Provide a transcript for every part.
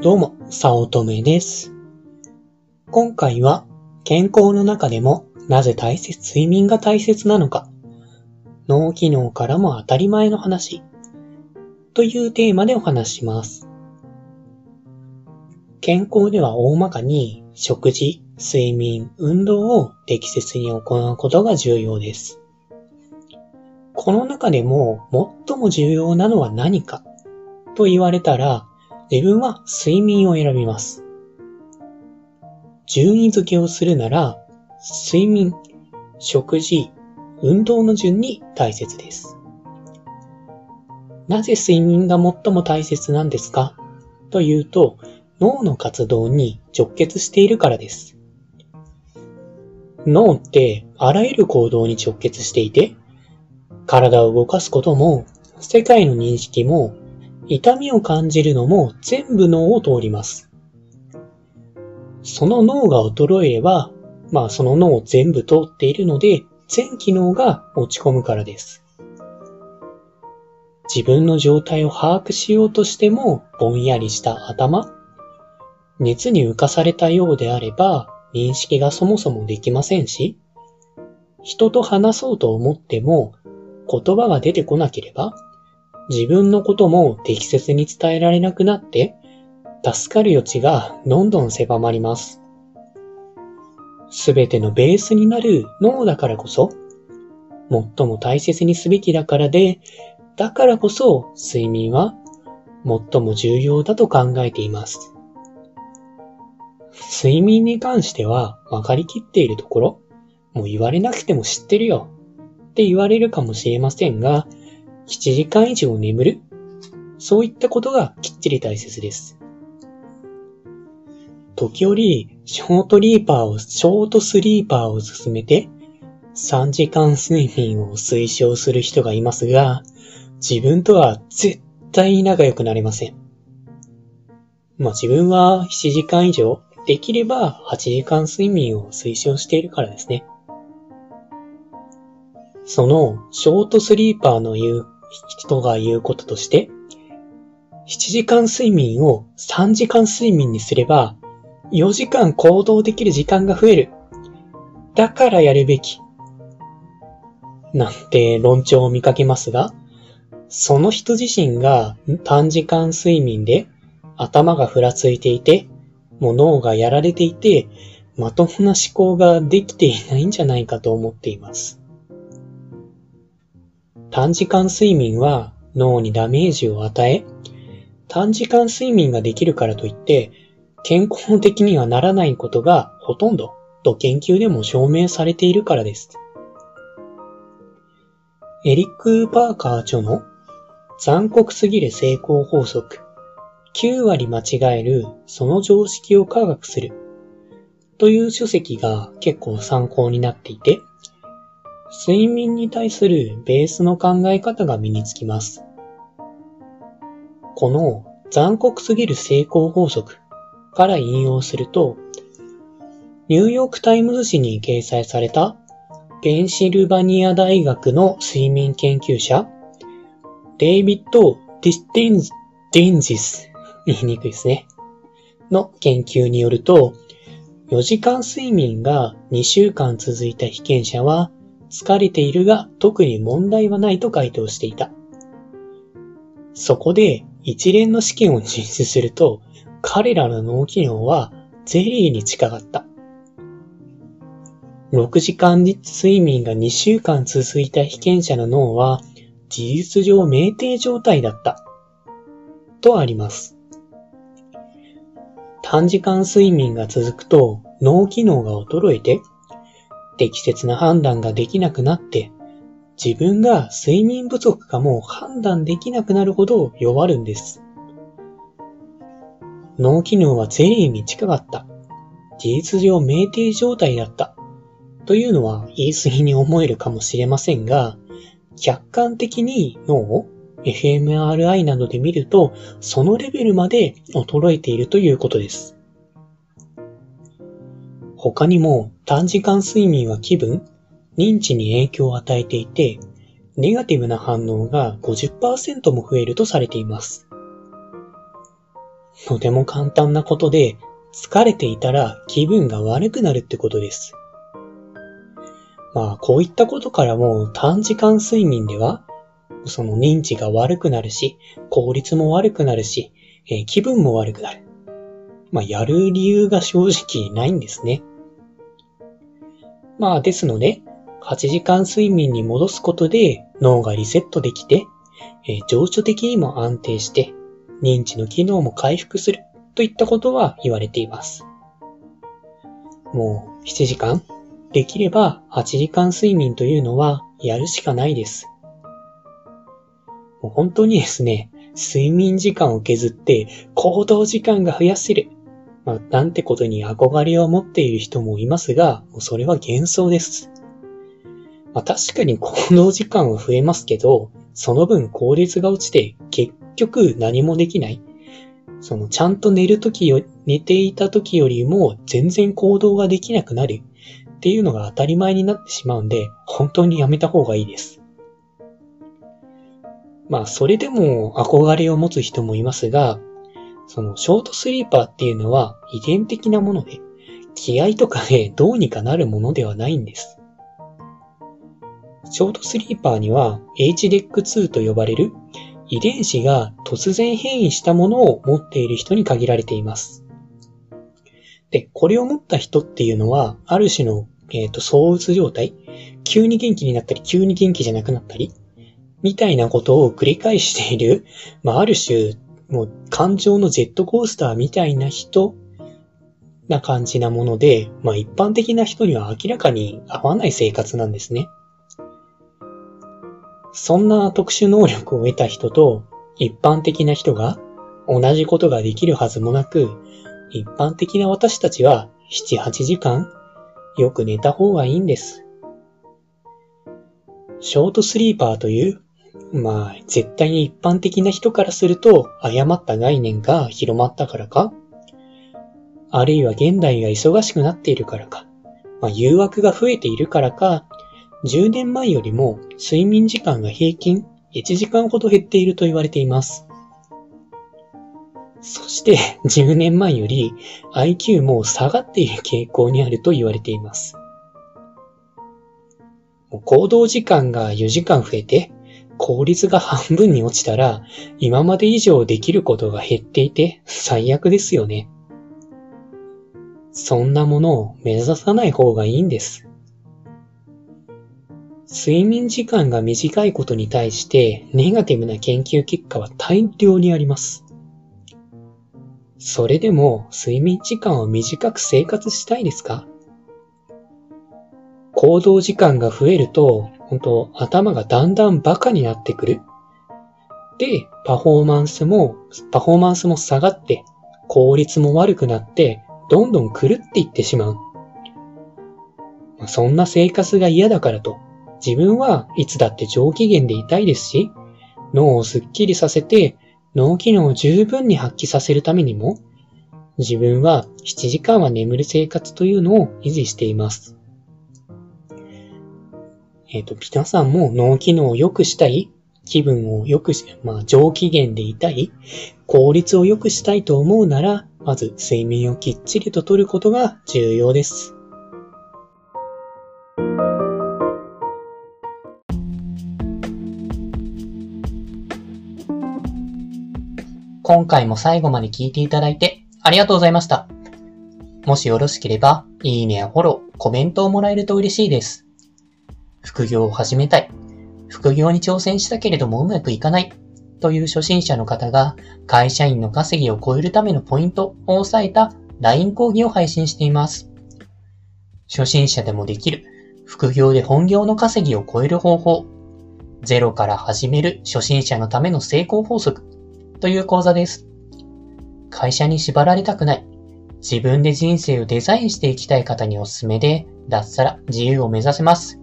どうも、さおとめです。今回は、健康の中でもなぜ大切、睡眠が大切なのか、脳機能からも当たり前の話、というテーマでお話します。健康では大まかに食事、睡眠、運動を適切に行うことが重要です。この中でも最も重要なのは何かと言われたら、自分は睡眠を選びます。順位付けをするなら、睡眠、食事、運動の順に大切です。なぜ睡眠が最も大切なんですか？というと、脳の活動に直結しているからです。脳ってあらゆる行動に直結していて、体を動かすことも、世界の認識も、痛みを感じるのも全部脳を通ります。その脳が衰えれば、まあその脳を全部通っているので、全機能が落ち込むからです。自分の状態を把握しようとしても、ぼんやりした頭、熱に浮かされたようであれば、認識がそもそもできませんし、人と話そうと思っても、言葉が出てこなければ、自分のことも適切に伝えられなくなって、助かる余地がどんどん狭まります。すべてのベースになる脳だからこそ、最も大切にすべきだからで、だからこそ睡眠は最も重要だと考えています。睡眠に関しては分かりきっているところ、もう言われなくても知ってるよって言われるかもしれませんが、7時間以上眠る？そういったことがきっちり大切です。時折、ショートリーパーを、ショートスリーパーを進めて、3時間睡眠を推奨する人がいますが、自分とは絶対に仲良くなれません。まあ自分は7時間以上、できれば8時間睡眠を推奨しているからですね。そのショートスリーパーの言う人が言うこととして、7時間睡眠を3時間睡眠にすれば、4時間行動できる時間が増える。だからやるべき。なんて論調を見かけますが、その人自身が短時間睡眠で頭がふらついていて、もう脳がやられていて、まともな思考ができていないんじゃないかと思っています。短時間睡眠は脳にダメージを与え、短時間睡眠ができるからといって、健康的にはならないことがほとんどと研究でも証明されているからです。エリック・バーカー著の残酷すぎる成功法則9割間違えるその常識を科学するという書籍が結構参考になっていて、睡眠に対するベースの考え方が身につきます。この残酷すぎる成功法則から引用すると、ニューヨークタイムズ紙に掲載されたペンシルバニア大学の睡眠研究者、デイビッド・ディスティンデンジス、言いにくいですね。の研究によると、4時間睡眠が2週間続いた被験者は、疲れているが特に問題はないと回答していた。そこで一連の試験を実施すると、彼らの脳機能はゼリーに近かった。6時間睡眠が2週間続いた被験者の脳は事実上酩酊状態だった。とあります。短時間睡眠が続くと脳機能が衰えて適切な判断ができなくなって自分が睡眠不足かも判断できなくなるほど弱るんです。脳機能はゼリーに近かった。事実上酩酊状態だった。というのは言い過ぎに思えるかもしれませんが、客観的に脳を fMRI などで見ると、そのレベルまで衰えているということです。他にも短時間睡眠は気分、認知に影響を与えていて、ネガティブな反応が50%も増えるとされています。とても簡単なことで、疲れていたら気分が悪くなるってことです。まあ、こういったことからも短時間睡眠では、その認知が悪くなるし、効率も悪くなるし、えー、気分も悪くなる。まあ、やる理由が正直ないんですね。まあ、ですので、8時間睡眠に戻すことで脳がリセットできて、えー、情緒的にも安定して、認知の機能も回復するといったことは言われています。もう7時間できれば8時間睡眠というのはやるしかないです。もう本当にですね、睡眠時間を削って行動時間が増やせる。まあ、なんてことに憧れを持っている人もいますが、もうそれは幻想です。まあ、確かに行動時間は増えますけど、その分効率が落ちて結局何もできない。そのちゃんと寝るときよ、寝ていた時よりも全然行動ができなくなるっていうのが当たり前になってしまうんで、本当にやめた方がいいです。まあ、それでも憧れを持つ人もいますが、そのショートスリーパーっていうのは遺伝的なもので、気合とかでどうにかなるものではないんです。ショートスリーパーには HDEC2 と呼ばれる遺伝子が突然変異したものを持っている人に限られています。で、これを持った人っていうのは、ある種の、えっ、ー、と、躁鬱状態、急に元気になったり、急に元気じゃなくなったり、みたいなことを繰り返している、まあ、ある種、もう感情のジェットコースターみたいな人な感じなもので、まあ一般的な人には明らかに合わない生活なんですね。そんな特殊能力を得た人と一般的な人が同じことができるはずもなく、一般的な私たちは7、8時間よく寝た方がいいんです。ショートスリーパーという、まあ、絶対に一般的な人からすると誤った概念が広まったからか？あるいは現代が忙しくなっているからか、まあ、誘惑が増えているからか、10年前よりも睡眠時間が平均1時間ほど減っていると言われています。そして10年前より IQ も下がっている傾向にあると言われています。行動時間が4時間増えて効率が半分に落ちたら今まで以上できることが減っていて最悪ですよね。そんなものを目指さない方がいいんです。睡眠時間が短いことに対してネガティブな研究結果は大量にあります。それでも睡眠時間を短く生活したいですか？行動時間が増えると、本当頭がだんだんバカになってくる。で、パフォーマンスも、パフォーマンスも下がって、効率も悪くなって、どんどん狂っていってしまう。そんな生活が嫌だからと、自分はいつだって上機嫌でいたいですし、脳をスッキリさせて脳機能を十分に発揮させるためにも、自分は7時間は眠る生活というのを維持しています。えっ、ー、と、皆さんも脳機能を良くしたい、気分を良くし、まあ、上機嫌でいたい、効率を良くしたいと思うなら、まず睡眠をきっちりととることが重要です。今回も最後まで聞いていただいてありがとうございました。もしよろしければ、いいねやフォロー、コメントをもらえると嬉しいです。副業を始めたい。副業に挑戦したけれどもうまくいかない。という初心者の方が会社員の稼ぎを超えるためのポイントを押さえた LINE 講義を配信しています。初心者でもできる副業で本業の稼ぎを超える方法。ゼロから始める初心者のための成功法則。という講座です。会社に縛られたくない。自分で人生をデザインしていきたい方におすすめで、脱サラ自由を目指せます。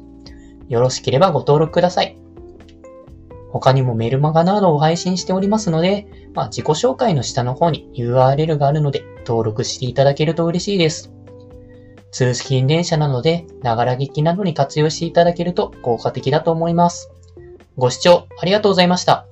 よろしければご登録ください。他にもメルマガなどを配信しておりますので、まあ、自己紹介の下の方に URL があるので登録していただけると嬉しいです。通勤電車なので、ながら劇などに活用していただけると効果的だと思います。ご視聴ありがとうございました。